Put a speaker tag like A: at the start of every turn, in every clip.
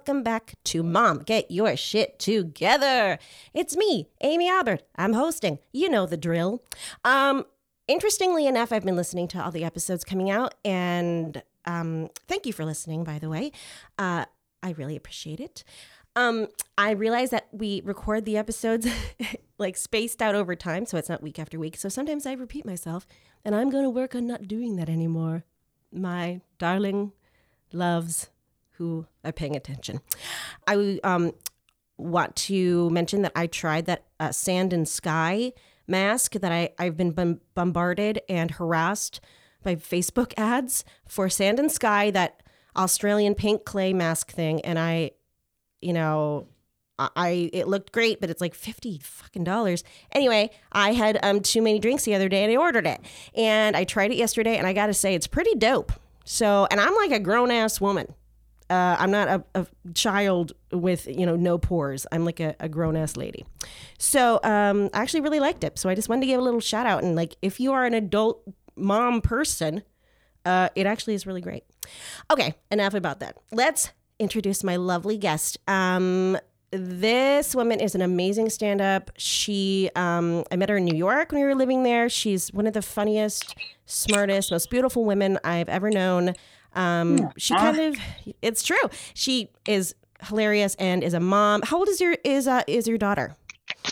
A: welcome back to Mom Get Your Shit Together. It's me, Amy Albert. I'm hosting. You know the drill. Um, interestingly enough, I've been listening to all the episodes coming out, and um, thank you for listening, by the way. Uh, I really appreciate it. Um, I realize that we record the episodes like spaced out over time, so it's not week after week. So sometimes I repeat myself, and I'm going to work on not doing that anymore. My darling loves who are paying attention. I um, want to mention that I tried that uh, sand and sky mask that I, I've been bom- bombarded and harassed by Facebook ads for sand and sky, that Australian pink clay mask thing. And I, you know, I it looked great, but it's like fifty fucking dollars. Anyway, I had um too many drinks the other day and I ordered it, and I tried it yesterday, and I got to say it's pretty dope. So, and I'm like a grown ass woman. Uh, I'm not a, a, child with you know no pores. I'm like a, a grown ass lady. So um, I actually really liked it. So I just wanted to give a little shout out and like if you are an adult mom person, uh, it actually is really great. Okay, enough about that. Let's introduce my lovely guest. Um, this woman is an amazing stand up. She, um, I met her in New York when we were living there. She's one of the funniest, smartest, most beautiful women I've ever known. Um, she kind of, it's true. She is hilarious and is a mom. How old is your is uh is your daughter?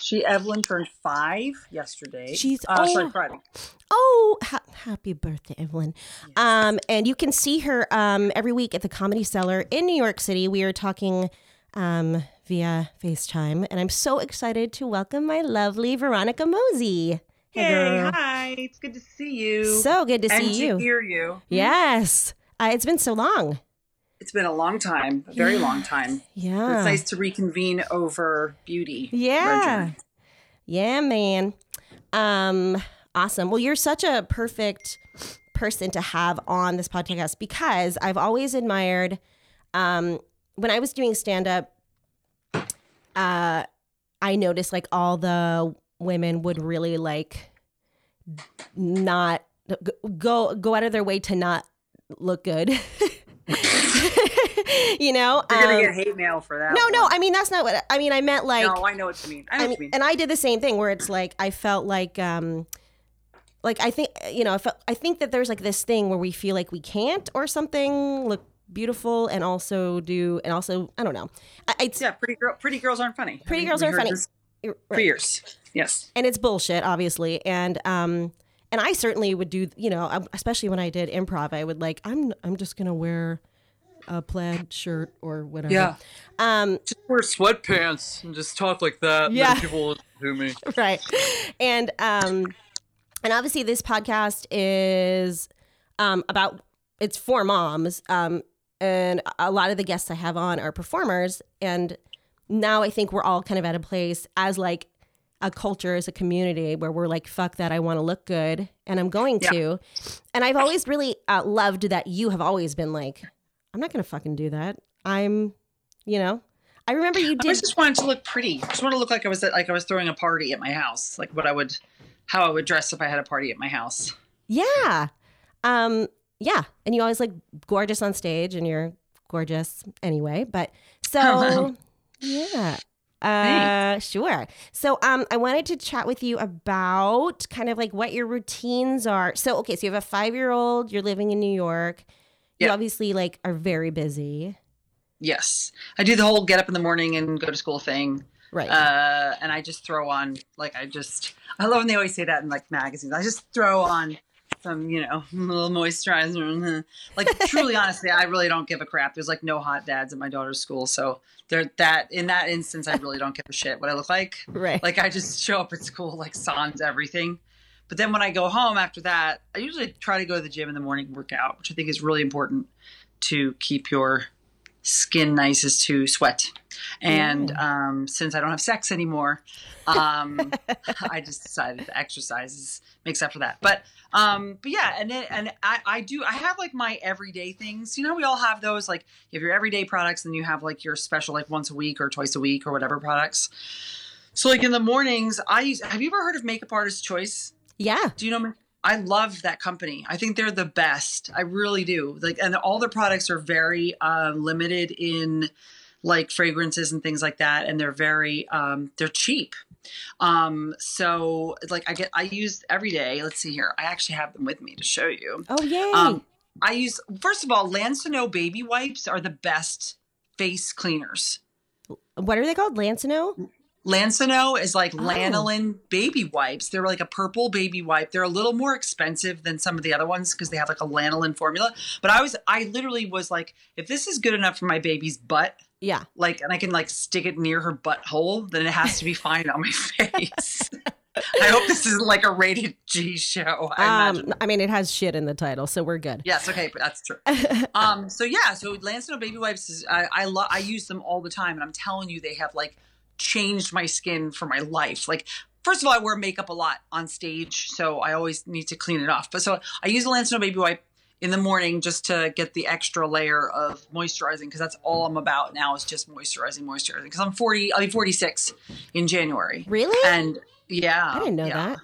B: She Evelyn turned five yesterday.
A: She's
B: uh,
A: oh,
B: sorry Friday.
A: Oh, ha- happy birthday, Evelyn! Yes. Um, and you can see her um every week at the Comedy Cellar in New York City. We are talking um via FaceTime, and I'm so excited to welcome my lovely Veronica Mosey.
C: Hey, hey hi! It's good to see you.
A: So good to
B: and
A: see
B: to
A: you.
B: Hear you.
A: Yes. Uh, it's been so long.
B: It's been a long time, a very yeah. long time.
A: Yeah.
B: It's nice to reconvene over beauty.
A: Yeah. Roger. Yeah, man. Um, awesome. Well, you're such a perfect person to have on this podcast because I've always admired um when I was doing stand up uh I noticed like all the women would really like not go go out of their way to not look good. you know,
B: you're gonna um, get hate mail for that.
A: No,
B: one.
A: no. I mean, that's not what I mean. I meant like.
B: No, I know what you mean. I know I mean, what you mean.
A: And I did the same thing where it's like I felt like, um, like I think you know, I felt I think that there's like this thing where we feel like we can't or something look beautiful and also do and also I don't know. I,
B: yeah, pretty girl, pretty girls aren't funny.
A: Pretty girls aren't funny.
B: Right. For years, yes.
A: And it's bullshit, obviously, and um and I certainly would do, you know, especially when I did improv, I would like, I'm, I'm just gonna wear a plaid shirt or whatever.
C: Yeah.
A: Um,
C: just wear sweatpants and just talk like that.
A: Yeah.
C: People will do me.
A: Right. And um, and obviously this podcast is um about it's for moms. Um, and a lot of the guests I have on are performers, and now I think we're all kind of at a place as like a culture as a community where we're like fuck that i want to look good and i'm going yeah. to. And i've always really uh, loved that you have always been like i'm not gonna fucking do that. I'm you know? I remember you did
B: i just wanted to look pretty. I just want to look like i was at, like i was throwing a party at my house like what i would how i would dress if i had a party at my house.
A: Yeah. Um yeah. And you always like gorgeous on stage and you're gorgeous anyway but so yeah uh, sure. So, um, I wanted to chat with you about kind of like what your routines are. So, okay, so you have a five year old, you're living in New York. You obviously like are very busy.
B: Yes. I do the whole get up in the morning and go to school thing.
A: Right.
B: Uh, and I just throw on, like, I just, I love when they always say that in like magazines. I just throw on some, you know, little moisturizer. Like truly, honestly, I really don't give a crap. There's like no hot dads at my daughter's school, so there that in that instance, I really don't give a shit what I look like.
A: Right.
B: Like I just show up at school like sans everything. But then when I go home after that, I usually try to go to the gym in the morning, work out, which I think is really important to keep your skin nice as to sweat. And um, since I don't have sex anymore, um, I just decided to exercise makes up for that. But um, but yeah, and then and I, I do I have like my everyday things. You know, we all have those. Like you have your everyday products, and you have like your special like once a week or twice a week or whatever products. So like in the mornings, I use. Have you ever heard of Makeup Artist Choice?
A: Yeah.
B: Do you know? I love that company. I think they're the best. I really do. Like, and all their products are very uh, limited in like fragrances and things like that, and they're very um, they're cheap. Um, so like I get I use every day. Let's see here. I actually have them with me to show you.
A: Oh yay!
B: Um, I use first of all, Lansinoh baby wipes are the best face cleaners.
A: what are they called? Lansinoh?
B: Lansinoh is like
A: Oh.
B: lanolin baby wipes. They're like a purple baby wipe. They're a little more expensive than some of the other ones because they have like a lanolin formula. But I was, I literally was like, if this is good enough for my baby's butt,
A: Yeah.
B: like, and I can like stick it near her butthole, then it has to be fine on my face. I hope this isn't like a rated G show. I.
A: Um, I mean, it has shit in the title, so we're good.
B: Yes, okay, but that's true. um, so yeah, so Lansinoh baby wipes is I I, lo- I use them all the time, and I'm telling you, they have like changed my skin for my life. Like, first of all, I wear makeup a lot on stage, so I always need to clean it off. But so I use a Lansinoh baby wipe in the morning just to get the extra layer of moisturizing because that's all I'm about now is just moisturizing, moisturizing. Because I'm 40, I'll be 46 in January,
A: Really?
B: and yeah,
A: I didn't know
B: yeah.
A: that.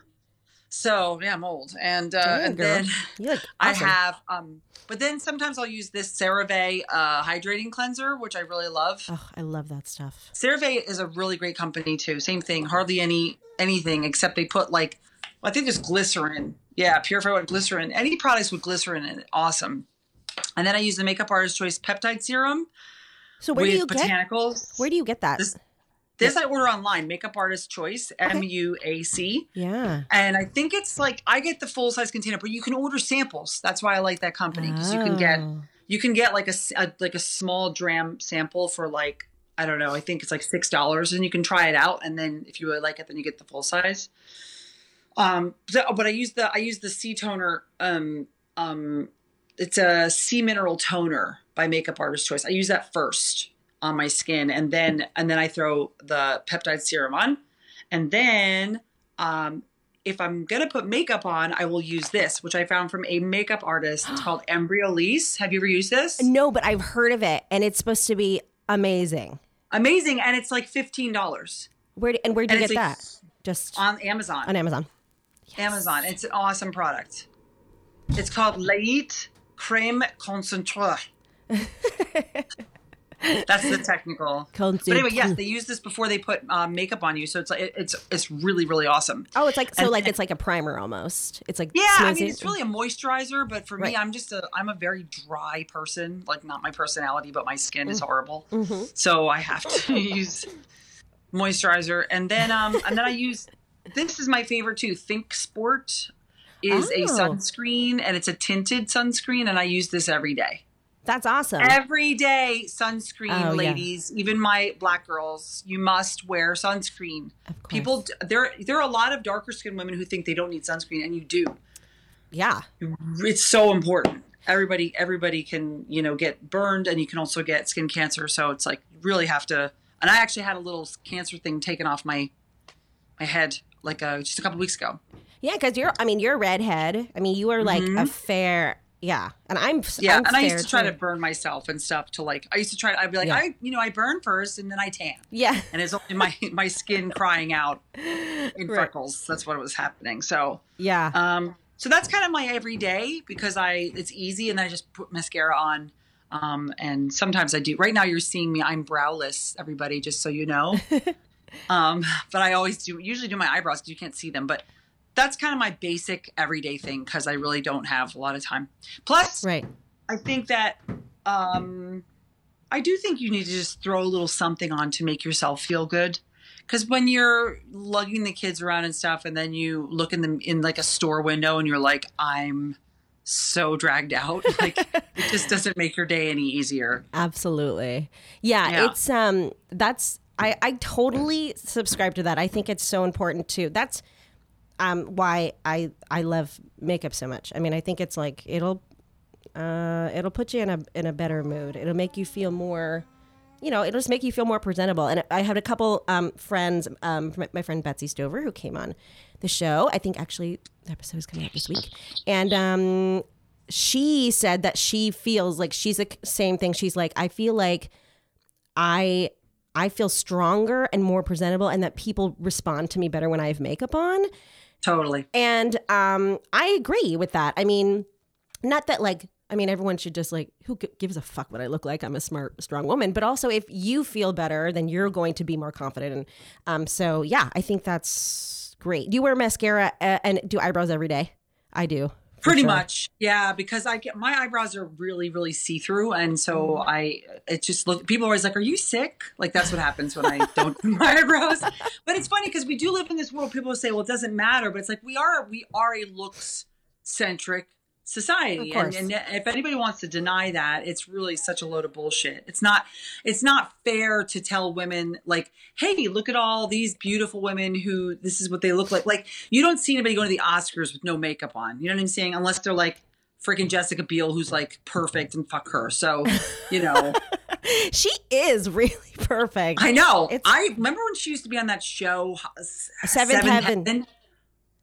B: So yeah, I'm old, and uh,
A: Damn,
B: and
A: girl.
B: then.
A: Look
B: I have, um, but then sometimes I'll use this CeraVe uh, hydrating cleanser, which I really love.
A: Oh, I love that stuff.
B: CeraVe is a really great company too. Same thing, hardly any anything except they put like, I think there's glycerin. Yeah, purified with glycerin. Any products with glycerin in it, awesome. And then I use the Makeup Artist Choice Peptide Serum
A: So where
B: with
A: do you get?
B: botanicals.
A: Where do you get that?
B: This- This I order online. Makeup Artist Choice, M U A C.
A: yeah.
B: And I think it's like I get the full size container, but you can order samples. That's why I like that company because you can get
A: Oh.
B: you can get like a, a- like a small dram sample for like I don't know. I think it's like six dollars, and you can try it out. And then if you really like it, then you get the full size. Um, so- but I use the I use the C toner. Um, um, it's a sea mineral toner by Makeup Artist Choice. I use that first on my skin, and then and then I throw the peptide serum on, and then um, if I'm gonna put makeup on, I will use this, which I found from a makeup artist. It's called Embryolisse. Have you ever used this?
A: No, but I've heard of it, and it's supposed to be amazing.
B: Amazing, and it's like fifteen dollars
A: Where do, and where do
B: And
A: you get
B: like-
A: that? Just
B: on Amazon.
A: on Amazon.
B: Amazon. It's an awesome product. It's called Lait Creme Concentré. That's the technical. But anyway, yes, they use this before they put um, makeup on you, so it's like it- it's it's really really awesome.
A: Oh, it's like so
B: And-
A: like it's like a primer almost. It's like
B: Yeah, I mean it's really a moisturizer, but for
A: Right.
B: me, I'm just a I'm a very dry person. Like not my personality, but my skin is horrible,
A: Mhm.
B: so I have to use moisturizer, and then um and then I use this is my favorite too. Think Sport is a
A: Oh.
B: sunscreen, and it's a tinted sunscreen, and I use this every day.
A: That's awesome.
B: Every day, sunscreen,
A: Oh, yeah.
B: ladies. Even my black girls, you must wear sunscreen. People, there, there are a lot of darker skinned women who think they don't need sunscreen, and you do.
A: yeah.
B: It's so important. Everybody, everybody can, you know, get burned, and you can also get skin cancer. So it's like you really have to. And I actually had a little cancer thing taken off my my head like uh, just a couple weeks ago.
A: Yeah, because you're. I mean, you're a redhead. I mean, you are like a fair. Yeah, and I'm.
B: Yeah,
A: I'm
B: and I used to try
A: too.
B: to burn myself and stuff to like. I used to try. I'd be like,
A: Yeah.
B: I, you know, I burn first and then I tan.
A: Yeah.
B: and it's only my my skin crying out in
A: Right.
B: freckles. That's what was happening. So,
A: Yeah.
B: um, so that's kind of my everyday because I it's easy, and then I just put mascara on. Um, and sometimes I do. Right now, you're seeing me. I'm browless, everybody, just so you know. um, but I always do. Usually do my eyebrows because you can't see them. But that's kind of my basic everyday thing because I really don't have a lot of time. Plus,
A: right.
B: I think that um, I do think you need to just throw a little something on to make yourself feel good. Because when you're lugging the kids around and stuff, and then you look in them in like a store window, and you're like, "I'm so dragged out," like it just doesn't make your day any easier.
A: Absolutely. Yeah,
B: Yeah.
A: it's um that's I I totally subscribe to that. I think it's so important too. That's um why I I love makeup so much. I mean, I think it's like it'll uh it'll put you in a in a better mood. It'll make you feel more you know, it'll just make you feel more presentable. And I had a couple um, friends, um, my, my friend Betsy Stover, who came on the show. I think actually the episode is coming out this week, and um, she said that she feels like she's the same thing. She's like, I feel like I I feel stronger and more presentable, and that people respond to me better when I have makeup on.
B: Totally.
A: And um, I agree with that. I mean, not that like I mean, everyone should just like, who gives a fuck what I look like? I'm a smart, strong woman. But also, if you feel better, then you're going to be more confident. And um, so, yeah, I think that's great. Do you wear mascara uh, and do eyebrows every day? I do.
B: Pretty
A: sure.
B: much, yeah. Because I get my eyebrows are really, really see through, and so
A: Mm-hmm.
B: I it just look. People are always like, "Are you sick?" Like that's what happens when I don't do my eyebrows. But it's funny because we do live in this world. People say, "Well, it doesn't matter," but it's like we are we are a looks centric society, and, and if anybody wants to deny that, it's really such a load of bullshit. It's not it's not fair to tell women like, "Hey, look at all these beautiful women who this is what they look like." Like you don't see anybody going to the Oscars with no makeup on. You know what I'm saying? Unless they're like freaking Jessica Biel, who's like perfect and fuck her. So, you know,
A: She is really perfect.
B: I know.
A: It's-
B: I remember when she used to be on that show, uh, S-
A: Seventh Heaven.
B: And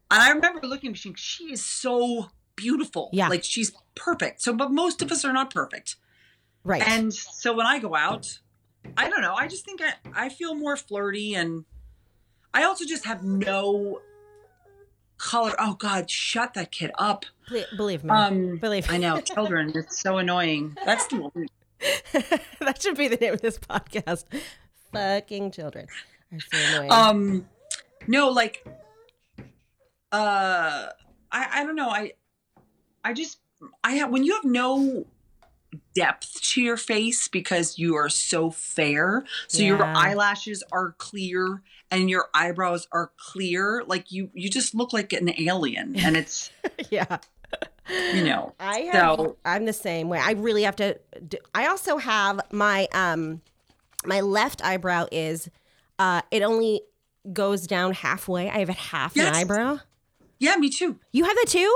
B: I remember looking, she is so beautiful.
A: Yeah.
B: Like she's perfect. So, but most of us are not perfect.
A: right.
B: And so when I go out, I don't know. I just think I, I feel more flirty and I also just have no color. Oh God, shut that kid up.
A: Believe me.
B: Um,
A: believe me.
B: I know children. It's so annoying. That's the one.
A: that should be the name of this podcast. Fucking children are so annoying.
B: Um, no, like, uh, I I don't know. I I just I have when you have no depth to your face because you are so fair so your eyelashes are clear and your eyebrows are clear like you you just look like an alien and it's
A: yeah.
B: you know
A: I have,
B: So-
A: I'm the same way. I really have to. Do, I also have my um my left eyebrow is uh it only goes down halfway. I have a half an eyebrow.
B: yeah me too
A: You have that too?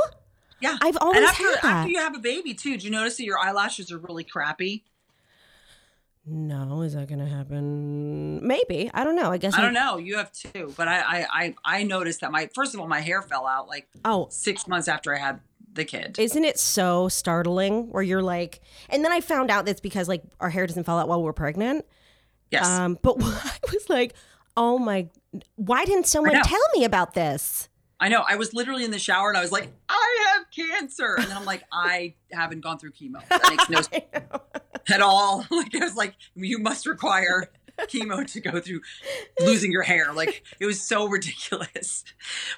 B: Yeah
A: I've always
B: and after,
A: had that.
B: after you have a baby too do you notice that your eyelashes are really crappy
A: No, is that gonna happen? Maybe. I don't know. I guess
B: I don't know. You have two, but I, I, I, I noticed that my first of all, my hair fell out like
A: Oh,
B: six months after I had the kid.
A: isn't it so startling? Where you're like, and then I found out that's because like our hair doesn't fall out while we're pregnant.
B: yes,
A: Um, but I was like, oh my, why didn't someone tell me about this?
B: I know. I was literally in the shower and I was like, I have cancer, and then I'm like, I haven't gone through chemo. That makes no sense at all. Like I was like, you must require chemo to go through losing your hair. Like it was so ridiculous.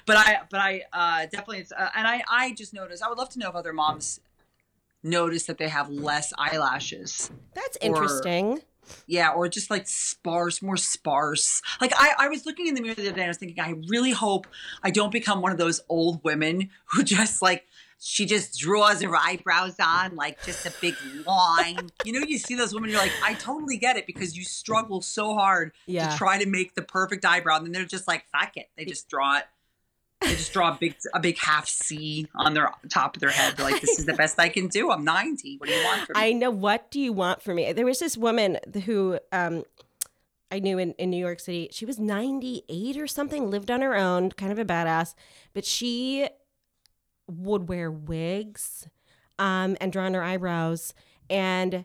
B: But I, but I uh, definitely, uh, and I, I just noticed. I would love to know if other moms notice that they have less eyelashes.
A: That's interesting.
B: Yeah, or just like sparse, more sparse. Like I, I was looking in the mirror the other day and I was thinking, I really hope I don't become one of those old women who just like she just draws her eyebrows on like just a big line. you know, you see those women, you're like, I totally get it because you struggle so hard
A: Yeah.
B: to try to make the perfect eyebrow, and then they're just like, fuck it. They just draw it. They just draw a big a big half C on their top of their head. They're like, this is the best I can do. I'm 90. What do you want from me?
A: I know. What do you want from me? There was this woman who um, I knew in, in New York City. She was 98 or something, lived on her own, kind of a badass, but she would wear wigs um, and draw on her eyebrows. And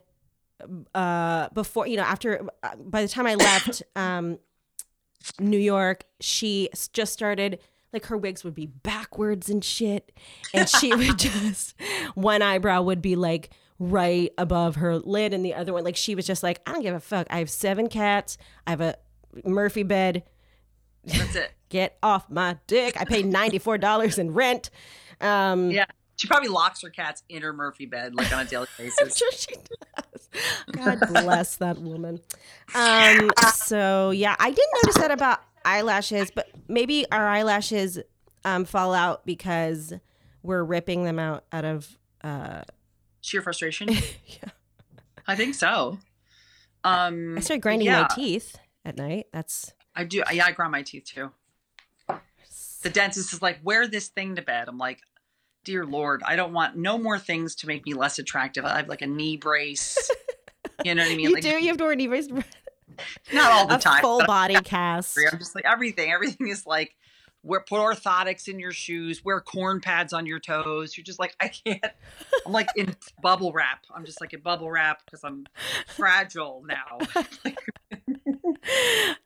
A: uh, before, you know, after, uh, by the time I left um, New York, she just started. Like her wigs would be backwards and shit, and she would just one eyebrow would be like right above her lid, and the other one like she was just like I don't give a fuck. I have seven cats. I have a Murphy bed.
B: That's it.
A: Get off my dick. I paid ninety four dollars in rent. Um,
B: Yeah. She probably locks her cats in her Murphy bed like on a daily
A: I'm
B: basis.
A: sure she does. God bless that woman. Um, so yeah, I didn't notice that about eyelashes, but maybe our eyelashes um, fall out because we're ripping them out out of. Uh,
B: Sheer frustration.
A: yeah.
B: I think so. Um
A: I started grinding
B: yeah,
A: my teeth at night. That's
B: I do. Yeah, I grind my teeth too. The dentist is like, wear this thing to bed. I'm like, dear Lord, I don't want no more things to make me less attractive. I have like a knee brace. You know what I mean?
A: you
B: like,
A: do. You have to wear knee brace.
B: Not all the
A: a
B: time.
A: full body cast.
B: I'm just like everything. Everything is like, wear put orthotics in your shoes, wear corn pads on your toes. You're just like, I can't. I'm like in bubble wrap. I'm just like in bubble wrap because I'm fragile now.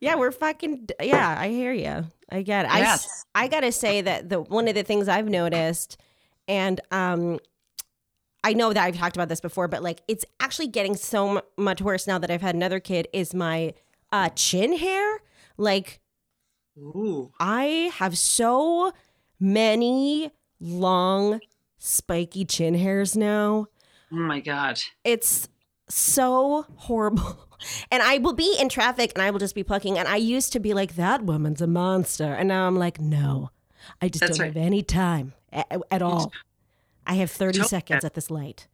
A: yeah, we're fucking. Yeah, I hear you. I get it. I,
B: Yes.
A: I gotta say that the one of the things I've noticed, and um, I know that I've talked about this before, but like it's actually getting so m- much worse now that I've had another kid. Is my uh, chin hair like?
B: Ooh.
A: I have so many long, spiky chin hairs now.
B: Oh my god.
A: It's so horrible. And I will be in traffic and I will just be plucking. And I used to be like, that woman's a monster. And now I'm like, no, I just
B: That's
A: don't
B: right.
A: have any time at, at all. I have 30
B: Totally.
A: seconds at this light.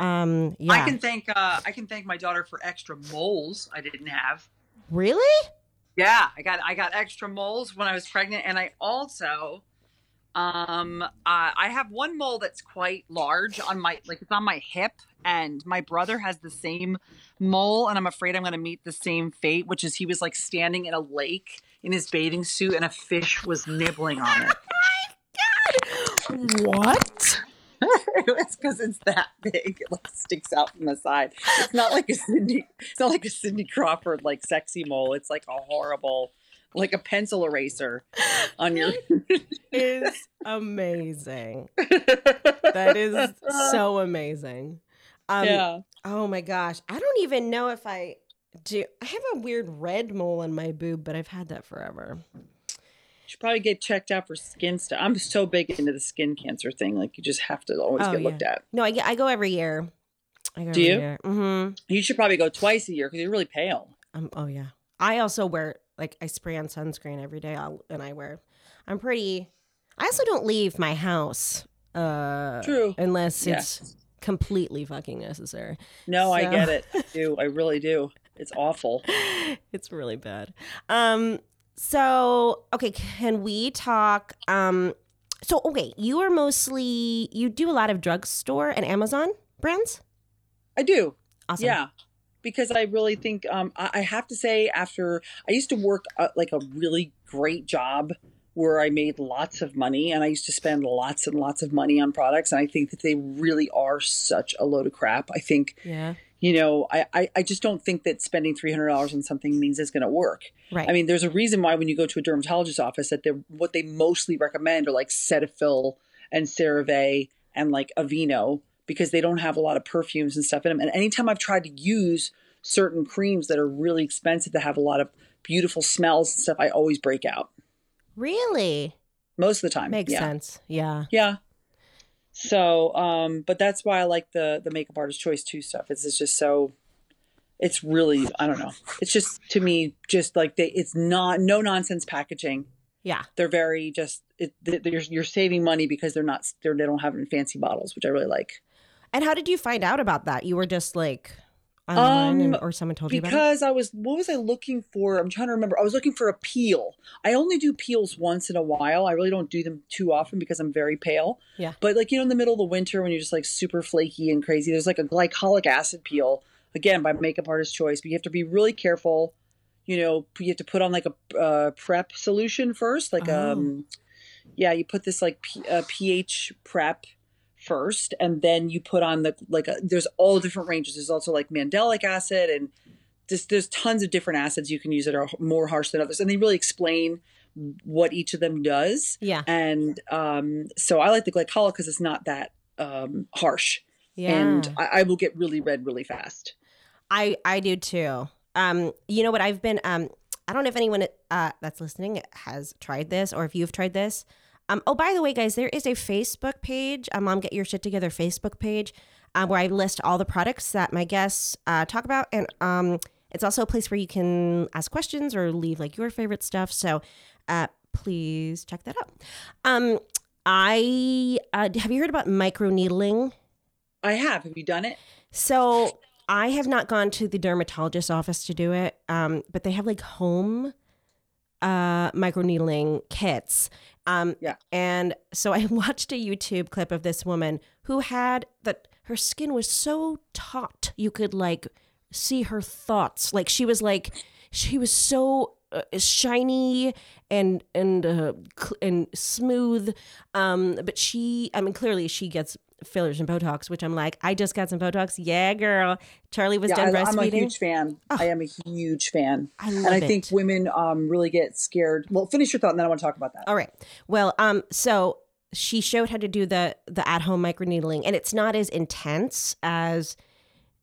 A: Um, yeah.
B: I can thank uh, I can thank my daughter for extra moles I didn't have.
A: really?
B: Yeah, I got I got extra moles when I was pregnant, and I also um uh, I have one mole that's quite large on my like it's on my hip, and my brother has the same mole, and I'm afraid I'm going to meet the same fate, which is he was like standing in a lake in his bathing suit, and a fish was nibbling on it.
A: What?
B: it's because it's that big. It like sticks out from the side. It's not like a Cindy. It's not like a Cindy Crawford like sexy mole. It's like a horrible, like a pencil eraser on your.
A: is amazing. That is so amazing. Um,
B: yeah.
A: Oh my gosh. I don't even know if I do. I have a weird red mole on my boob, but I've had that forever.
B: Should probably get checked out for skin stuff. I'm so big into the skin cancer thing. Like you just have to always
A: Oh,
B: get
A: yeah.
B: looked at.
A: No, I, I go every year. I go
B: Do
A: every
B: you?
A: Year. Mm-hmm.
B: You should probably go twice a year because you're really pale.
A: Um, oh yeah. I also wear like I spray on sunscreen every day, I'll, and I wear. I'm pretty. I also don't leave my house. Uh,
B: True.
A: Unless
B: Yeah.
A: it's completely fucking necessary.
B: No, I get it. I do. I really do. It's awful.
A: it's really bad. Um so okay, can we talk um so okay, you are mostly you do a lot of drugstore and Amazon brands?
B: I do.
A: Awesome.
B: Yeah, because I really think um, I, I have to say after I used to work uh, like a really great job where I made lots of money and I used to spend lots and lots of money on products and I think that they really are such a load of crap. I think
A: Yeah.
B: You know I I, I just don't think that spending three hundred dollars on something means it's going to work.
A: Right.
B: I mean, there's a reason why when you go to a dermatologist's office that they what they mostly recommend are like Cetaphil and CeraVe and like Aveeno because they don't have a lot of perfumes and stuff in them. And anytime I've tried to use certain creams that are really expensive that have a lot of beautiful smells and stuff, I always break out.
A: really?
B: Most of the time.
A: Makes
B: yeah.
A: sense. Yeah.
B: Yeah. So, um, but that's why I like the the makeup artist choice two stuff. It's, it's just so it's really I don't know. It's just to me just like they it's not no nonsense packaging.
A: Yeah.
B: They're very just it, they- you're you're saving money because they're not they're, they don't have it in fancy bottles, which I really like.
A: And how did you find out about that? You were just like online and,
B: Um,
A: or someone told you about it?
B: Because I was what was I looking for? I'm trying to remember. I was looking for a peel. I only do peels once in a while. I really don't do them too often because I'm very pale.
A: Yeah.
B: But like you know in the middle of the winter when you're just like super flaky and crazy, there's like a glycolic acid peel again by makeup artist choice, but you have to be really careful. You know, you have to put on like a uh, prep solution first, like
A: Oh.
B: um yeah, you put this like P, uh, pH prep first, and then you put on the like a, there's all different ranges. There's also like mandelic acid, and just there's tons of different acids you can use that are more harsh than others, and they really explain what each of them does.
A: Yeah.
B: And um, so I like the glycolic because it's not that um, harsh,
A: Yeah.
B: and I, I will get really red really fast.
A: I I do too. Um, you know what? I've been. Um, I don't know if anyone uh, that's listening has tried this or if you've tried this. Um, oh, by the way, guys, there is a Facebook page, a Mom Get Your Shit Together Facebook page, uh, where I list all the products that my guests uh, talk about, and um, it's also a place where you can ask questions or leave like your favorite stuff. So, uh, please check that out. Um, I uh, have you heard about microneedling?
B: I have. Have you done it?
A: So I have not gone to the dermatologist's office to do it, um, but they have like home uh, microneedling kits. Um,
B: Yeah.
A: And so I watched a YouTube clip of this woman who had that her skin was so taut you could like see her thoughts. Like she was like she was so uh, shiny and and uh, cl- and smooth. Um, but she, I mean, clearly she gets fillers and Botox, which I'm like, I just got some Botox. Yeah, girl. Charlie was
B: Yeah,
A: done
B: I, I'm a huge fan. I am a huge fan.
A: I love
B: and I
A: it.
B: think women um, really get scared. Well, finish your thought, and then I want to talk about that.
A: All right. Well, um, so she showed how to do the the at home microneedling, and it's not as intense as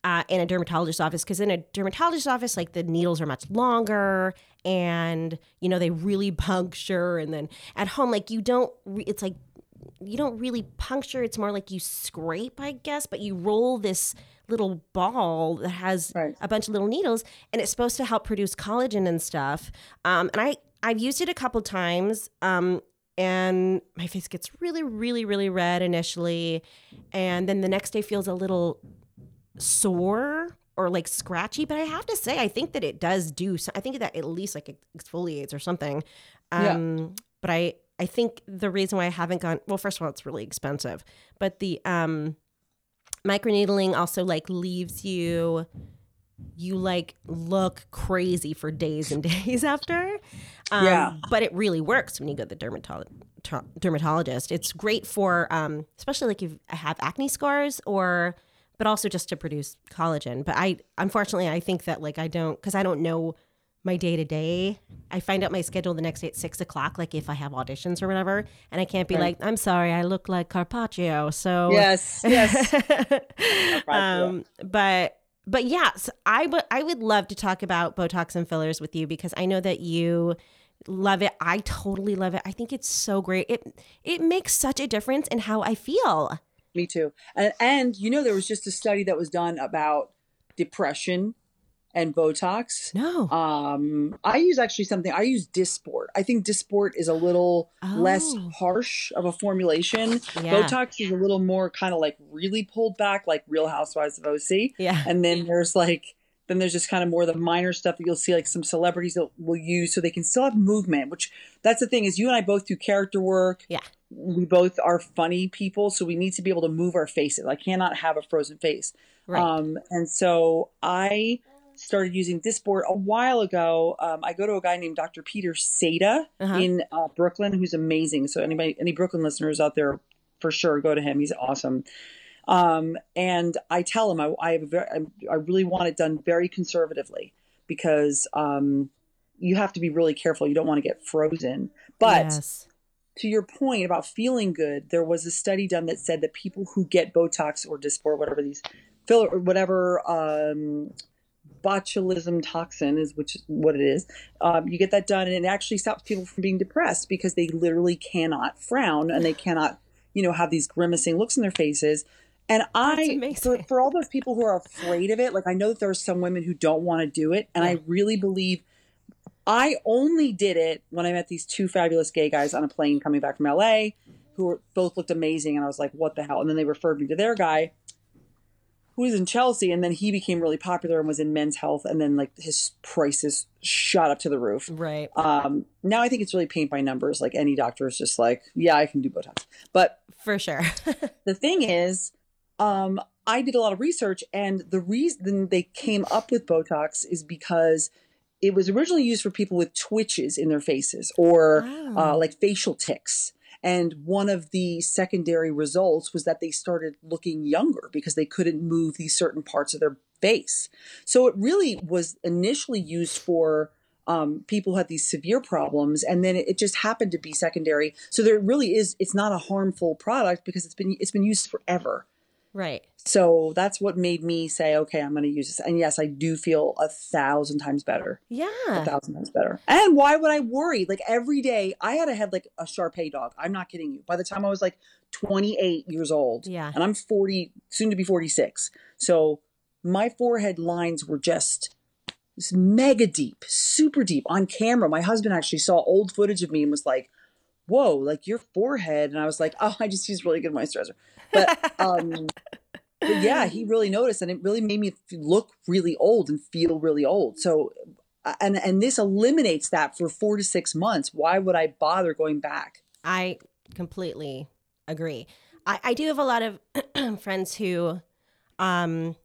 A: uh, in a dermatologist's office because in a dermatologist's office, like the needles are much longer and you know they really puncture, and then at home, like you don't. Re- it's like you don't really puncture. It's more like you scrape, I guess, but you roll this little ball that has
B: Right.
A: a bunch of little needles, and it's supposed to help produce collagen and stuff. Um, and I I've used it a couple times. Um, and my face gets really, really, really red initially, and then the next day feels a little sore or like scratchy. But I have to say, I think that it does do. So I think that at least like exfoliates or something.
B: Yeah.
A: Um, But I I think the reason why I haven't gone well, first of all, it's really expensive, but the um microneedling also like leaves you you like look crazy for days and days after. Um,
B: Yeah.
A: But it really works when you go to the dermatologist. Dermatologist. It's great for, um, especially like if you have acne scars, or, but also just to produce collagen. But I, unfortunately, I think that like I don't, because I don't know my day to day. I find out my schedule the next day at six o'clock, like if I have auditions or whatever, and I can't be
B: Right.
A: like, I'm sorry, I look like Carpaccio. So
B: Yes, yes.
A: um, but but yes, I would I would love to talk about Botox and fillers with you because I know that you love it. I totally love it. I think it's so great. It it makes such a difference in how I feel.
B: Me too. And, and you know, there was just a study that was done about depression and Botox.
A: No.
B: Um, I use actually something. I use Dysport. I think Dysport is a little less
A: Oh.
B: harsh of a formulation.
A: Yeah.
B: Botox is a little more kind of like really pulled back, like Real Housewives of OC.
A: Yeah.
B: And then there's like then there's just kind of more the minor stuff that you'll see like some celebrities that will use so they can still have movement. Which that's the thing is you and I both do character work.
A: Yeah.
B: We both are funny people, so we need to be able to move our faces. I cannot have a frozen face.
A: Right.
B: Um, and so I started using Dysport a while ago. Um, I go to a guy named Dr. Peter Seda
A: Uh-huh.
B: in uh, Brooklyn, who's amazing. So anybody, any Brooklyn listeners out there, for sure, go to him. He's awesome. Um, and I tell him I, I have a very, I, I really want it done very conservatively because um, you have to be really careful. You don't want to get frozen. But
A: yes.
B: to your point about feeling good, there was a study done that said that people who get Botox or Dysport, whatever these filler or whatever um, botulism toxin is, which is what it is, um, you get that done, and it actually stops people from being depressed because they literally cannot frown and they cannot, you know, have these grimacing looks in their faces. And I, for, for all those people who are afraid of it, like I know that there are some women who don't want to do it, and
A: Yeah.
B: I really believe I only did it when I met these two fabulous gay guys on a plane coming back from LA who were, both looked amazing. And I was like, what the hell? And then they referred me to their guy who was in Chelsea. And then he became really popular and was in men's health. And then like his prices shot up to the roof.
A: Right.
B: Um, now I think it's really paint by numbers. Like any doctor is just like, yeah, I can do Botox. But
A: For sure.
B: the thing is, um, I did a lot of research, and the reason they came up with Botox is because it was originally used for people with twitches in their faces or
A: Oh.
B: uh, like facial tics. And one of the secondary results was that they started looking younger because they couldn't move these certain parts of their face. So it really was initially used for um, people who had these severe problems, and then it, it just happened to be secondary. So there really is. It's not a harmful product because it's been it's been used forever.
A: Right.
B: So that's what made me say, okay, I'm going to use this. And yes, I do feel a thousand times better
A: Yeah.
B: a thousand times better. And why would I worry? Like every day, I had to have like a Sharpei dog. I'm not kidding you. By the time I was like 28 years old,
A: Yeah.
B: and I'm 40, soon to be 46. So my forehead lines were just just mega deep, super deep on camera. My husband actually saw old footage of me and was like, "Whoa, like your forehead." And I was like, "Oh, I just use really good moisturizer." But um but yeah, he really noticed, and it really made me look really old and feel really old. So, uh, and and this eliminates that for four to six months. Why would I bother going back?
A: I completely agree. I, I do have a lot of friends who um,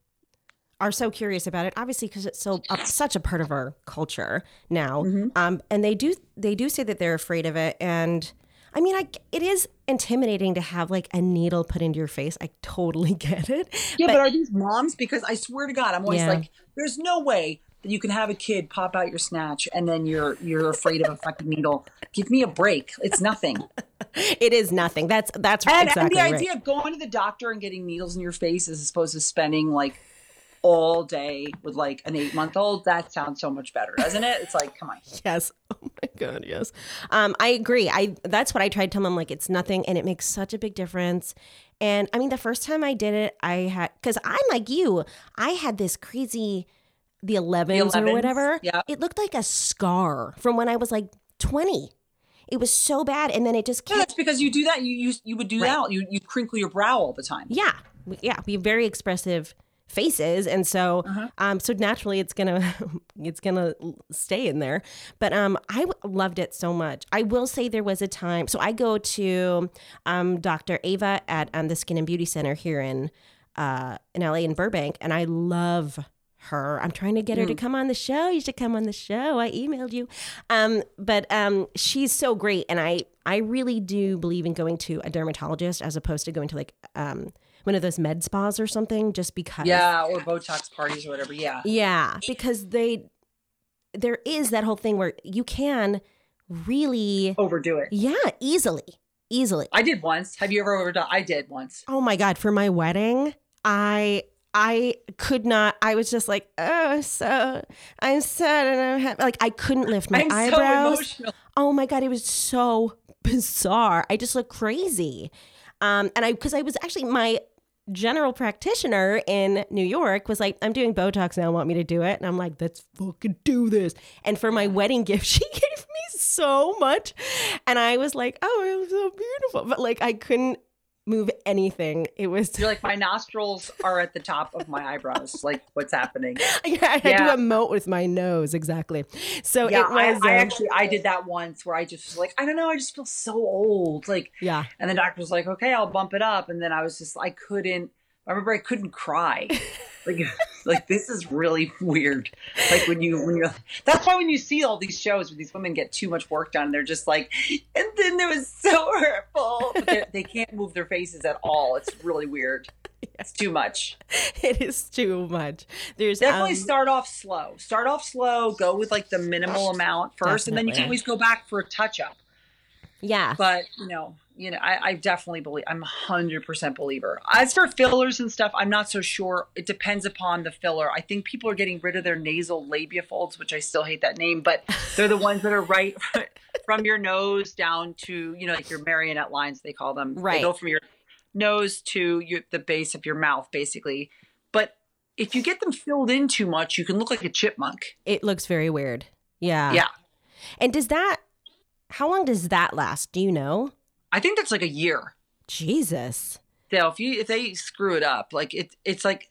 A: are so curious about it, obviously because it's so uh, such a part of our culture now. Um, and they do they do say that they're afraid of it. And I mean, I it is intimidating to have like a needle put into your face. I totally get it.
B: Yeah, but, are these moms? Because I swear to God, I'm always
A: Yeah.
B: like, there's no way that you can have a kid pop out your snatch and then you're you're afraid of a fucking needle. Give me a break. It's nothing.
A: It is nothing. That's that's
B: And,
A: exactly
B: and the
A: right.
B: idea of going to the doctor and getting needles in your face as opposed to spending like all day with like an eight month old, that sounds so much better, doesn't it? It's like, come on.
A: Yes. Oh my god, yes. Um, I agree. I that's what I tried to tell them. Like it's nothing, and it makes such a big difference. And I mean, the first time I did it, I had because I'm like you. I had this crazy, the 11s, or
B: 11s,
A: whatever.
B: yeah.
A: It looked like a scar from when I was like 20. It was so bad, and then it just kept.
B: that's because you do that. You you, you would do that. You you crinkle your brow all the time.
A: Yeah, yeah. be very expressive faces, and so
B: Uh-huh.
A: um, so naturally it's gonna it's gonna stay in there. But um, I w- loved it so much. I will say there was a time. So I go to um, Dr. Ava at um, the Skin and Beauty Center here in uh, in LA in Burbank, and I love her. I'm trying to get her to come on the show. You should come on the show. I emailed you. Um, but um, she's so great, and I I really do believe in going to a dermatologist as opposed to going to like um one of those med spas or something, just because.
B: Yeah, or Botox parties or whatever. Yeah.
A: Yeah, because they there is that whole thing where you can really
B: Overdo it.
A: yeah, easily. Easily.
B: I did once. Have you ever overdone? I did once.
A: Oh my god, for my wedding, I I could not. I was just like, oh, so I'm sad and I'm happy. Like I couldn't lift my
B: I'm so
A: eyebrows.
B: emotional.
A: oh my god, it was so bizarre. I just looked crazy. Um, and I because I was actually my general practitioner in New York was like, I'm doing Botox now. Want me to do it? And I'm like, let's fucking do this. And for my wedding gift, she gave me so much, and I was like, oh, it was so beautiful. But like, I couldn't move anything. It was
B: You're like my nostrils are at the top of my eyebrows. Like what's happening?
A: Yeah, I had
B: Yeah.
A: to emote with my nose exactly. So
B: Yeah,
A: it was.
B: I, I
A: um,
B: actually I did that once where I just was like I don't know I just feel so old like
A: yeah.
B: and the doctor was like okay I'll bump it up and then I was just I couldn't I remember I couldn't cry like like this is really weird like when you when you're that's why when you see all these shows where these women get too much work done they're just like and then it was so hurtful they're- can't move their faces at all it's really weird it's too much
A: It is too much. There's
B: Definitely
A: um,
B: start off slow. Start off slow. Go with like the minimal amount first, and then you can always go back for a touch up.
A: Yeah.
B: But you know, you know, I, I definitely believe. I'm a hundred percent believer. As for fillers and stuff, I'm not so sure. It depends upon the filler. I think people are getting rid of their nasolabial folds, which I still hate that name, but they're the ones that are right from your nose down to you know like your marionette lines they call them.
A: Right.
B: They go from your nose to your, the base of your mouth, basically. But if you get them filled in too much, you can look like a chipmunk.
A: It looks very weird. Yeah.
B: Yeah.
A: And does that? How long does that last? Do you know?
B: I think that's like a year.
A: Jesus.
B: So if you if they screw it up, like it it's like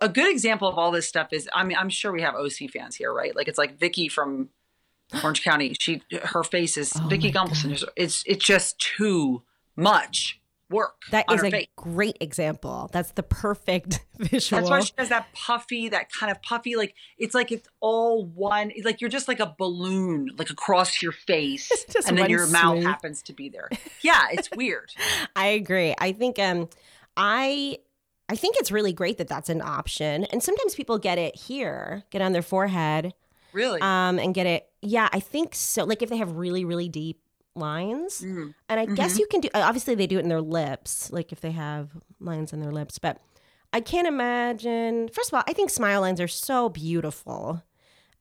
B: a good example of all this stuff is I mean I'm sure we have OC fans here, right? Like it's like Vicki from Orange County. She her face is
A: Oh
B: Vicki Gunvalson. It's it's just too much work.
A: That is a
B: face.
A: great example. That's the perfect visual.
B: That's why she has that puffy, that kind of puffy, like it's like it's all one. It's like you're just like a balloon, like across your face, and then your mouth happens to be there. Yeah, it's weird.
A: I agree. I think um I I think it's really great that that's an option. And sometimes people get it here, get on their forehead,
B: Really.
A: um, and get it. Yeah, I think so. Like if they have really, really deep lines,
B: Mm.
A: and I guess
B: Mhm.
A: you can do. Obviously, they do it in their lips, like if they have lines in their lips. But I can't imagine. First of all, I think smile lines are so beautiful.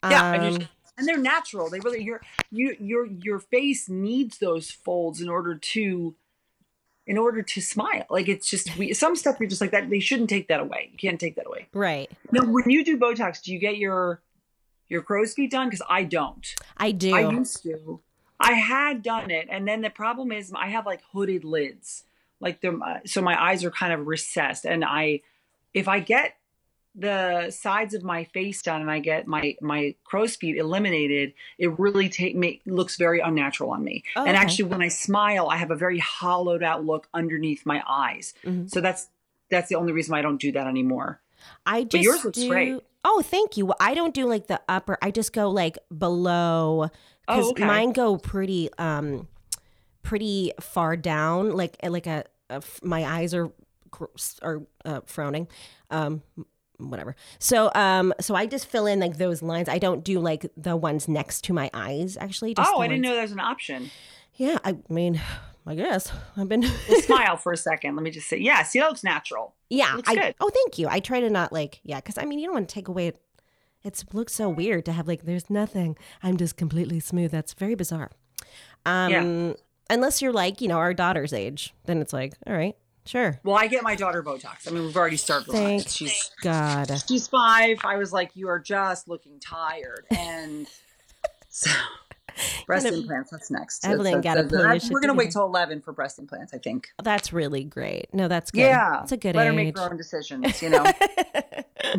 B: Yeah, and,
A: Um,
B: you're- and they're natural. They really your you your your face needs those folds in order to in order to smile. Like it's just we, some stuff you're just like that. They shouldn't take that away. You can't take that away.
A: right.
B: Now, when you do Botox, do you get your your crow's feet done? Because I don't.
A: I do.
B: I used to. I had done it, and then the problem is I have like hooded lids, like the so my eyes are kind of recessed, and I if I get the sides of my face done and I get my my crow's feet eliminated, it really take me looks very unnatural on me.
A: Oh,
B: and
A: okay.
B: actually, when I smile, I have a very hollowed out look underneath my eyes.
A: Mhm.
B: So that's that's the only reason why I don't do that anymore.
A: I just
B: yours looks
A: do,
B: great.
A: Oh, thank you. Well, I don't do like the upper. I just go like below because
B: Oh, okay.
A: mine go pretty um pretty far down. Like like a, my eyes are are uh, frowning. Um, whatever. So um so I just fill in like those lines. I don't do like the ones next to my eyes actually. Just
B: oh, I didn't know there was an option.
A: Yeah, I mean, I guess I've been.
B: Well, smile for a second. Let me just say, yeah, see, that looks natural.
A: yeah,
B: looks
A: I.
B: good.
A: Oh, thank you. I try to not like yeah, because I mean you don't want to take away. It looks so weird to have like there's nothing. I'm just completely smooth. That's very bizarre. Um,
B: Yeah.
A: unless you're like you know our daughter's age, then it's like all right, sure.
B: Well, I get my daughter Botox. I mean, we've already started. on
A: Thank
B: it. She's
A: God.
B: she's five. I was like, you are just looking tired, and so breast
A: Gotta-
B: implants. That's next.
A: Evelyn,
B: That's-
A: gotta
B: that's- We're gonna wait till eleven for breast implants. I think.
A: That's really great. No, that's good.
B: Yeah,
A: it's a good
B: Let
A: age.
B: her make her own decisions. You know.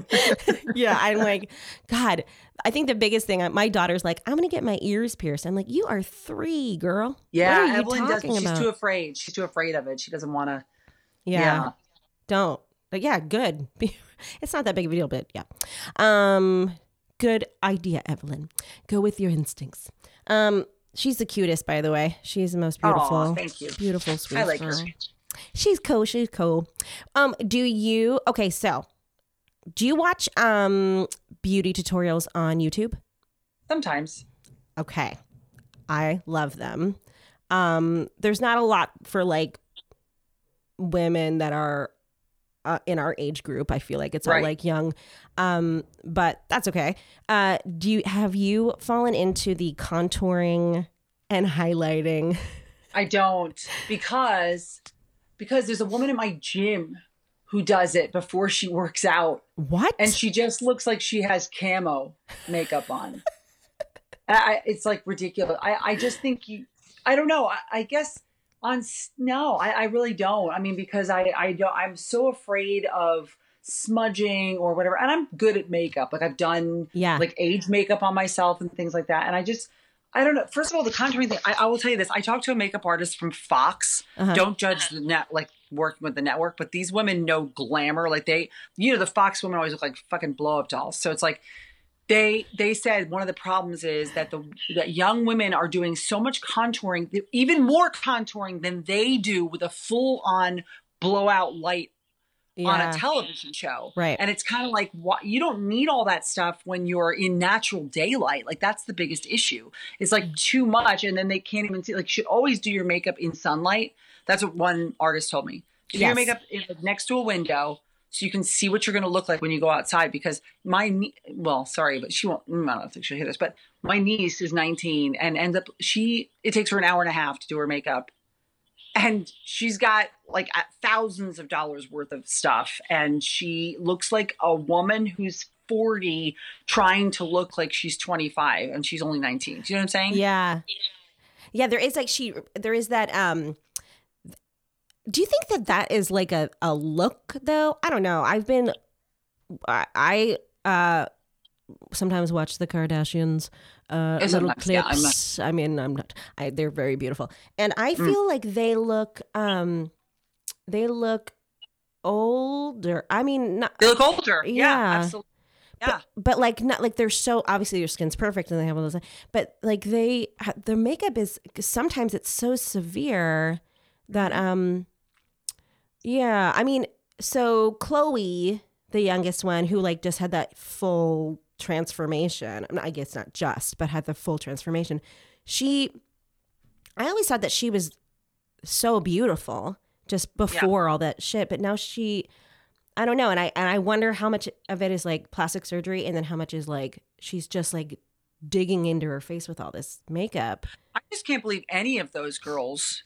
A: yeah, I'm like, God. I think the biggest thing. My daughter's like, I'm gonna get my ears pierced. I'm like, you are three, girl.
B: Yeah,
A: what are you
B: Evelyn does. She's
A: about?
B: too afraid. She's too afraid of it. She doesn't want to.
A: yeah,
B: yeah.
A: don't. But yeah, good. It's not that big of a deal, but yeah. Um, good idea, Evelyn. Go with your instincts. Um, she's the cutest, by the way. She's the most beautiful.
B: Aw, thank you.
A: Beautiful, sweet.
B: I like her.
A: She's cool. She's cool. Um, do you? Okay, so do you watch um beauty tutorials on YouTube?
B: Sometimes.
A: Okay. I love them. Um, there's not a lot for like women that are uh, in our age group. I feel like it's all like young, um, but that's okay. Uh, do you have you fallen into the contouring and highlighting?
B: I don't because because there's a woman in my gym who does it before she works out
A: What?
B: and she just looks like she has camo makeup on. I, it's like ridiculous. I, I just think you. I don't know. I, I guess on no, I, I really don't. I mean, because I I don't. I'm so afraid of smudging or whatever. And I'm good at makeup. Like I've done
A: yeah.
B: like age makeup on myself and things like that. And I just. I don't know. First of all, the contouring thing. I, I will tell you this. I talked to a makeup artist from Fox.
A: Uh-huh.
B: Don't judge the net, like working with the network, but these women know glamour. Like they, you know, the Fox women always look like fucking blow up dolls. So it's like they they said one of the problems is that the that young women are doing so much contouring, even more contouring than they do with a full on blowout light on a television show.
A: Right.
B: And it's kind of like what you don't need all that stuff when you're in natural daylight. Like that's the biggest issue. It's like too much and then they can't even see like you should always do your makeup in sunlight. That's what one artist told me. Do
A: Yes.
B: your makeup in, next to a window so you can see what you're going to look like when you go outside because my nie- well, sorry, but she won't mm, I don't think she'll hear this, but my niece is 19 and ends up she it takes her an hour and a half to do her makeup and she's got like thousands of dollars worth of stuff and she looks like a woman who's 40 trying to look like she's 25 and she's only 19 do you know what i'm saying
A: Yeah. Yeah, there is like she there is that um do you think that that is like a, a look though? I don't know. I've been I, I uh sometimes watch the Kardashians uh little
B: sometimes, yeah, I'm not-
A: clips. I mean, I'm not I they're very beautiful. And I
B: Mm.
A: feel like they look um they look older. I mean, not
B: they look older yeah,
A: Yeah.
B: absolutely yeah
A: but like not like they're so obviously your skin's perfect and they have all those but like they their makeup is sometimes it's so severe that um yeah i mean so chloe the youngest one who like just had that full transformation. I guess not just but had the full transformation. She i always thought that she was so beautiful just before all that shit but now she I don't know, and I and I wonder how much of it is like plastic surgery, and then how much is like she's just like digging into her face with all this makeup.
B: i just can't believe any of those girls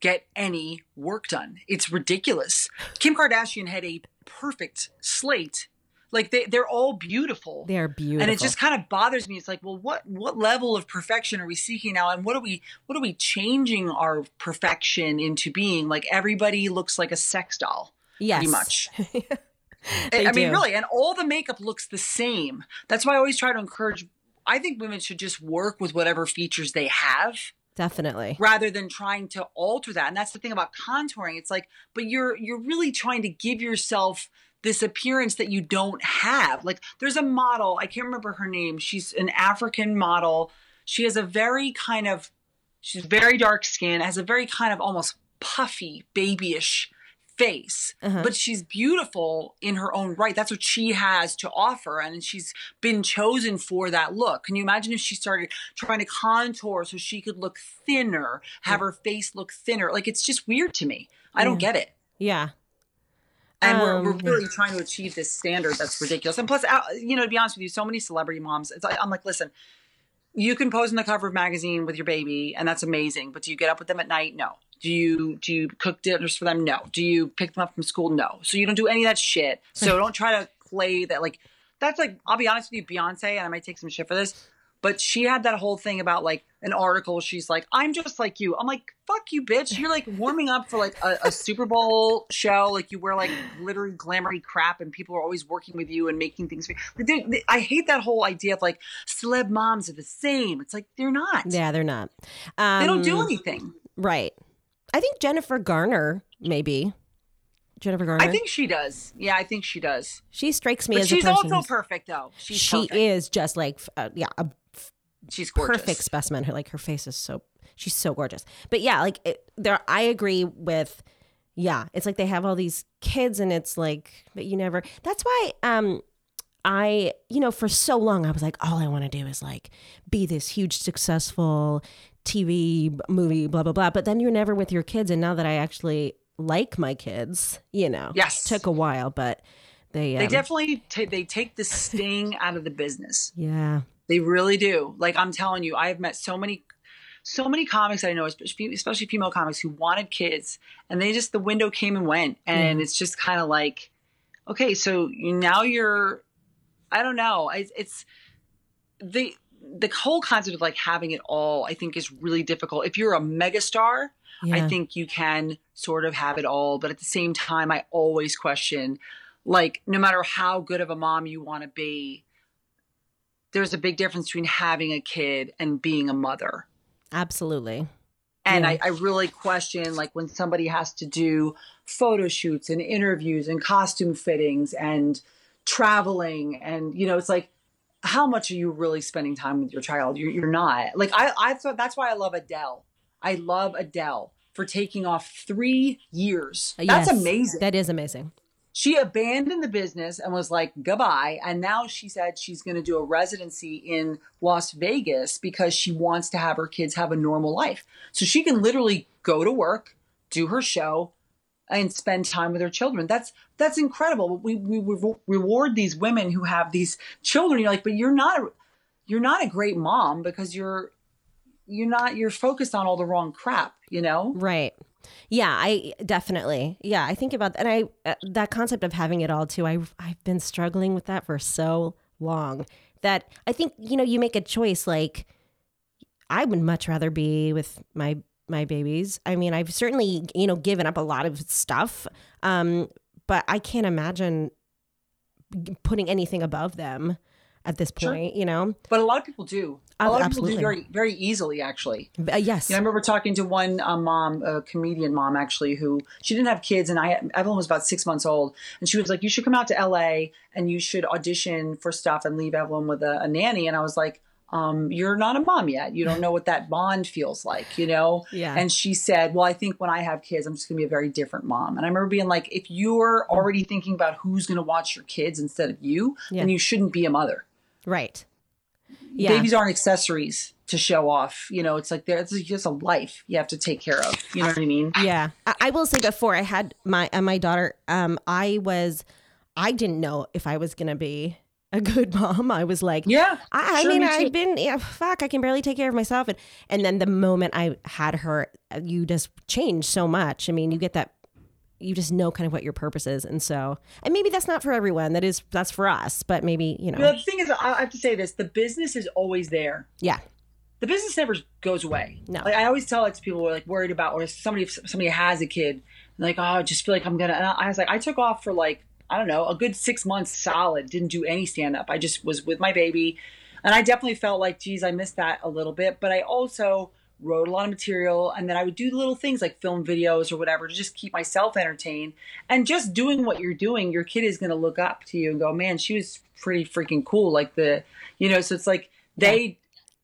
B: get any work done. It's ridiculous. Kim kardashian had a perfect slate like they, they're all beautiful
A: They are beautiful.
B: and it just kind of bothers me it's like well what what level of perfection are we seeking now and what are we what are we changing our perfection into being like everybody looks like a sex doll
A: yes.
B: pretty much
A: They
B: I mean, really, and all the makeup looks the same. That's why I always try to encourage. I think women should just work with whatever features they have
A: Definitely.
B: rather than trying to alter that. And that's the thing about contouring. It's like, but you're you're really trying to give yourself this appearance that you don't have. Like there's a model, I can't remember her name. She's an African model. She has a very kind of she's very dark skin, has a very kind of almost puffy, babyish face, uh-huh. but she's beautiful in her own right. That's what she has to offer. And she's been chosen for that look. Can you imagine if she started trying to contour so she could look thinner, have yeah. her face look thinner? Like, it's just weird to me. I don't get it.
A: Yeah.
B: And um, we're, we're um, really trying to achieve this standard that's ridiculous. And plus, you know, to be honest with you, so many celebrity moms, I'm like, listen, you can pose on the cover of magazine with your baby and that's amazing but do you get up with them at night? No. Do you do you cook dinners for them? No. Do you pick them up from school? No. So you don't do any of that shit. So don't try to play that like that's like i'll be honest with you beyonce and i might take some shit for this but she had that whole thing about like an article. She's like, I'm just like you. I'm like, fuck you, bitch. You're like warming up for like a, a Super Bowl show. Like you wear like glittery, glamory crap, and people are always working with you and making things. Like, they, they, I hate that whole idea of like celeb moms are the same. It's like they're not.
A: Yeah, they're not.
B: Um, they don't do um, anything.
A: Right. I think Jennifer Garner maybe. Jennifer Garner.
B: I think she does. Yeah, I think she does.
A: She strikes me
B: but
A: as
B: she's also perfect though. She's
A: she
B: perfect.
A: is just like uh, yeah, a
B: she's gorgeous.
A: perfect specimen. Her like her face is so she's so gorgeous. But yeah, like it, there, I agree with. Yeah, it's like they have all these kids, and it's like, but you never. That's why, um, I, you know, for so long I was like, all I want to do is like be this huge successful TV movie, blah blah blah. But then you're never with your kids, and now that I actually like my kids, you know,
B: yes,
A: took a while, but they
B: um, they definitely t- they take the sting out of the business.
A: Yeah,
B: they really do. Like I'm telling you, I've met so many so many comics I know, especially female comics who wanted kids and they just the window came and went and it's just kind of like okay, so now you're I don't know. It's, it's the the whole concept of like having it all I think is really difficult. If you're a megastar, yeah. I think you can sort of have it all, but at the same time I always question like no matter how good of a mom you want to be, there's a big difference between having a kid and being a mother.
A: Absolutely.
B: And yeah. I, I, really question like when somebody has to do photo shoots and interviews and costume fittings and traveling and you know it's like how much are you really spending time with your child? You're, you're not. Like I, I thought that's why i love adele. I love adele for taking off three years. Uh, that's yes, amazing.
A: That is amazing
B: she abandoned the business and was like goodbye. And now she said she's going to do a residency in las vegas because she wants to have her kids have a normal life. So she can literally go to work do her show and spend time with her children. That's that's incredible. We, we reward these women who have these children. You're like but you're not you're not a great mom because you're you're not you're focused on all the wrong crap you know?
A: Right yeah, I definitely. Yeah, I think about that. And I uh, that concept of having it all too. I I've been struggling with that for so long that I think you know you make a choice like I would much rather be with my my babies. I mean, I've certainly you know given up a lot of stuff, um, but I can't imagine putting anything above them at this point, sure. you know.
B: But a lot of people do. A lot Absolutely. of people do very very easily, actually.
A: Uh, yes.
B: You know, I remember talking to one uh, mom, a comedian mom, actually, who she didn't have kids, and I Evelyn was about six months old, and she was like, "You should come out to L.A. and you should audition for stuff and leave Evelyn with a, a nanny." And I was like. Um, you're not a mom yet. You don't know what that bond feels like, you know?
A: Yeah.
B: And she said, Well, I think when I have kids, I'm just gonna be a very different mom. And I remember being like, if you're already thinking about who's gonna watch your kids instead of you, yeah. then you shouldn't be a mother.
A: Right.
B: Yeah. Babies aren't accessories to show off. You know, it's like there's just a life you have to take care of. You know what I mean?
A: Yeah. I, I will say before I had my uh, my daughter, um, I was, I didn't know if I was gonna be a good mom. I was like,
B: yeah.
A: I, I sure, mean, me I've been, yeah, fuck, I can barely take care of myself. And and then the moment I had her, uh, you just change so much. I mean, you get that you just know kind of what your purpose is. And so and maybe that's not for everyone. That is that's for us but maybe you know.
B: The thing is i have to say this the business is always there.
A: Yeah.
B: The business never goes away.
A: No.
B: Like i always tell like people who are like worried about or somebody if somebody has a kid like oh i just feel like i'm gonna i was like i took off for like i don't know a good six months solid didn't do any stand up i just was with my baby and i definitely felt like geez i missed that a little bit but i also wrote a lot of material and then I would do little things like film videos or whatever to just keep myself entertained and just doing what you're doing your kid is going to look up to you and go man she was pretty freaking cool like the you know so it's like they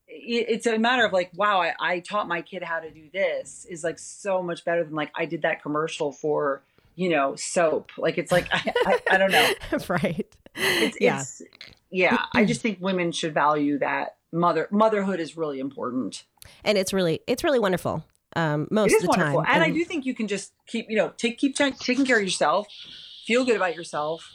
B: it's a matter of like wow I, I taught my kid how to do this is like so much better than like I did that commercial for you know, soap. Like it's like I, I, I don't know.
A: right.
B: It's, yeah. It's, yeah. I just think women should value that mother motherhood is really important.
A: And it's really it's really wonderful. Um, most of the wonderful.
B: time. And, and, I do think you can just keep, you know, take keep t- taking care of yourself, feel good about yourself,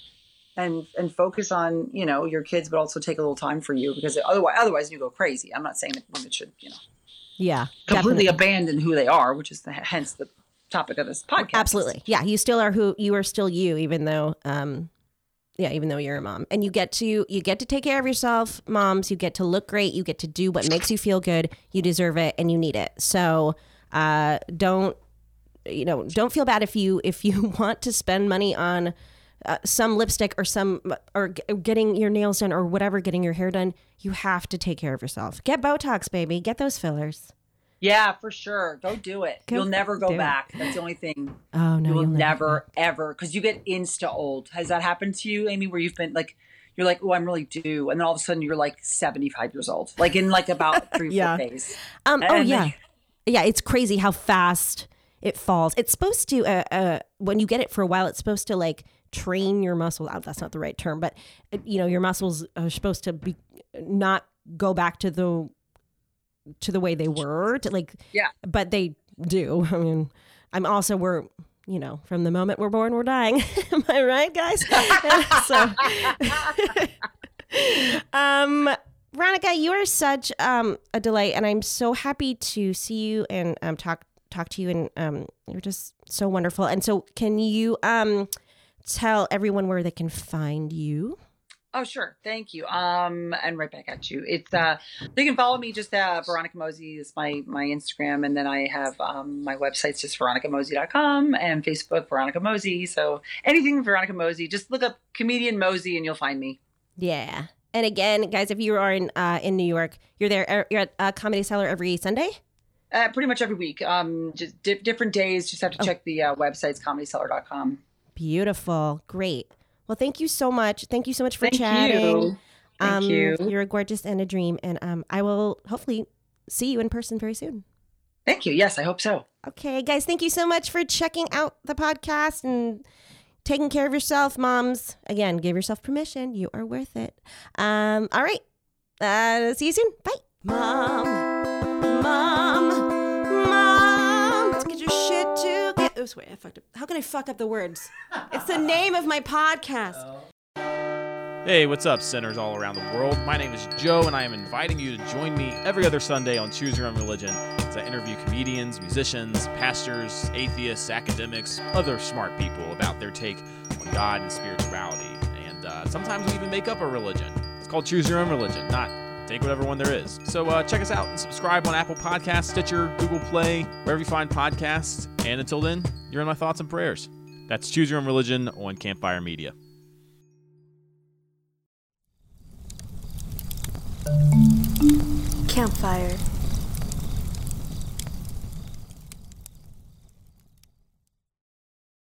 B: and and focus on you know your kids, but also take a little time for you because otherwise otherwise you go crazy. I'm not saying that women should you know
A: yeah
B: completely definitely. abandon who they are, which is the, hence the topic of this podcast.
A: Absolutely. Yeah. You still are who you are still you, even though, um, yeah, even though you're a mom and you get to, you get to take care of yourself, moms, you get to look great. You get to do what makes you feel good. You deserve it and you need it. So, uh, don't, you know, don't feel bad if you, if you want to spend money on, uh, some lipstick or some or getting your nails done or whatever getting your hair done you have to take care of yourself get botox baby get those fillers
B: yeah, for sure. Go do it. Go you'll never go back. It. That's the only thing.
A: Oh no,
B: you will never ever because you get insta old. Has that happened to you, Amy? Where you've been like, you're like, oh, I'm really due, and then all of a sudden you're like 75 years old, like in like about three yeah. four days.
A: Um. oh yeah, then, yeah. It's crazy how fast it falls. It's supposed to. Uh, uh. When you get it for a while, it's supposed to like train your muscles. Oh, that's not the right term, but uh, you know, your muscles are supposed to be not go back to the to the way they were to like
B: yeah.
A: but they do. I mean i'm also we're you know from the moment we're born we're dying. Am i right guys? So um veronica you are such um a delight and i'm so happy to see you and um talk talk to you and um you're just so wonderful. And so can you um tell everyone where they can find you
B: Oh, sure. Thank you. Um, and right back at you. It's uh, you can follow me. Just uh, Veronica Mosey is my my Instagram, and then I have um my website's just veronicamosey.com and Facebook Veronica Mosey. So anything Veronica Mosey, just look up comedian Mosey, and you'll find me.
A: Yeah. And again, guys, if you are in uh, in New York, you're there. Er, you're at uh, Comedy Cellar every Sunday.
B: Uh, pretty much every week. Um, just di- different days. Just have to oh. check the uh, websites comedycellar.com.
A: Beautiful. Great. Well, thank you so much. Thank you so much for
B: thank
A: chatting.
B: You. Thank
A: um,
B: you.
A: You're a gorgeous and a dream, and um, I will hopefully see you in person very soon.
B: Thank you. Yes, I hope so.
A: Okay, guys, thank you so much for checking out the podcast and taking care of yourself, moms. Again, give yourself permission. You are worth it. Um, all right. Uh, see you soon. Bye. Mom, mom, mom. Wait, I fucked up. How can I fuck up the words? It's the name of my podcast.
D: Hey, what's up, sinners all around the world? My name is Joe, and I am inviting you to join me every other Sunday on Choose Your Own Religion as I interview comedians, musicians, pastors, atheists, academics, other smart people about their take on God and spirituality. And uh, sometimes we even make up a religion. It's called Choose Your Own Religion, not take whatever one there is. So uh, check us out and subscribe on Apple Podcasts, Stitcher, Google Play, wherever you find podcasts. And until then, you're in my thoughts and prayers. That's Choose Your Own Religion on Campfire Media.
E: Campfire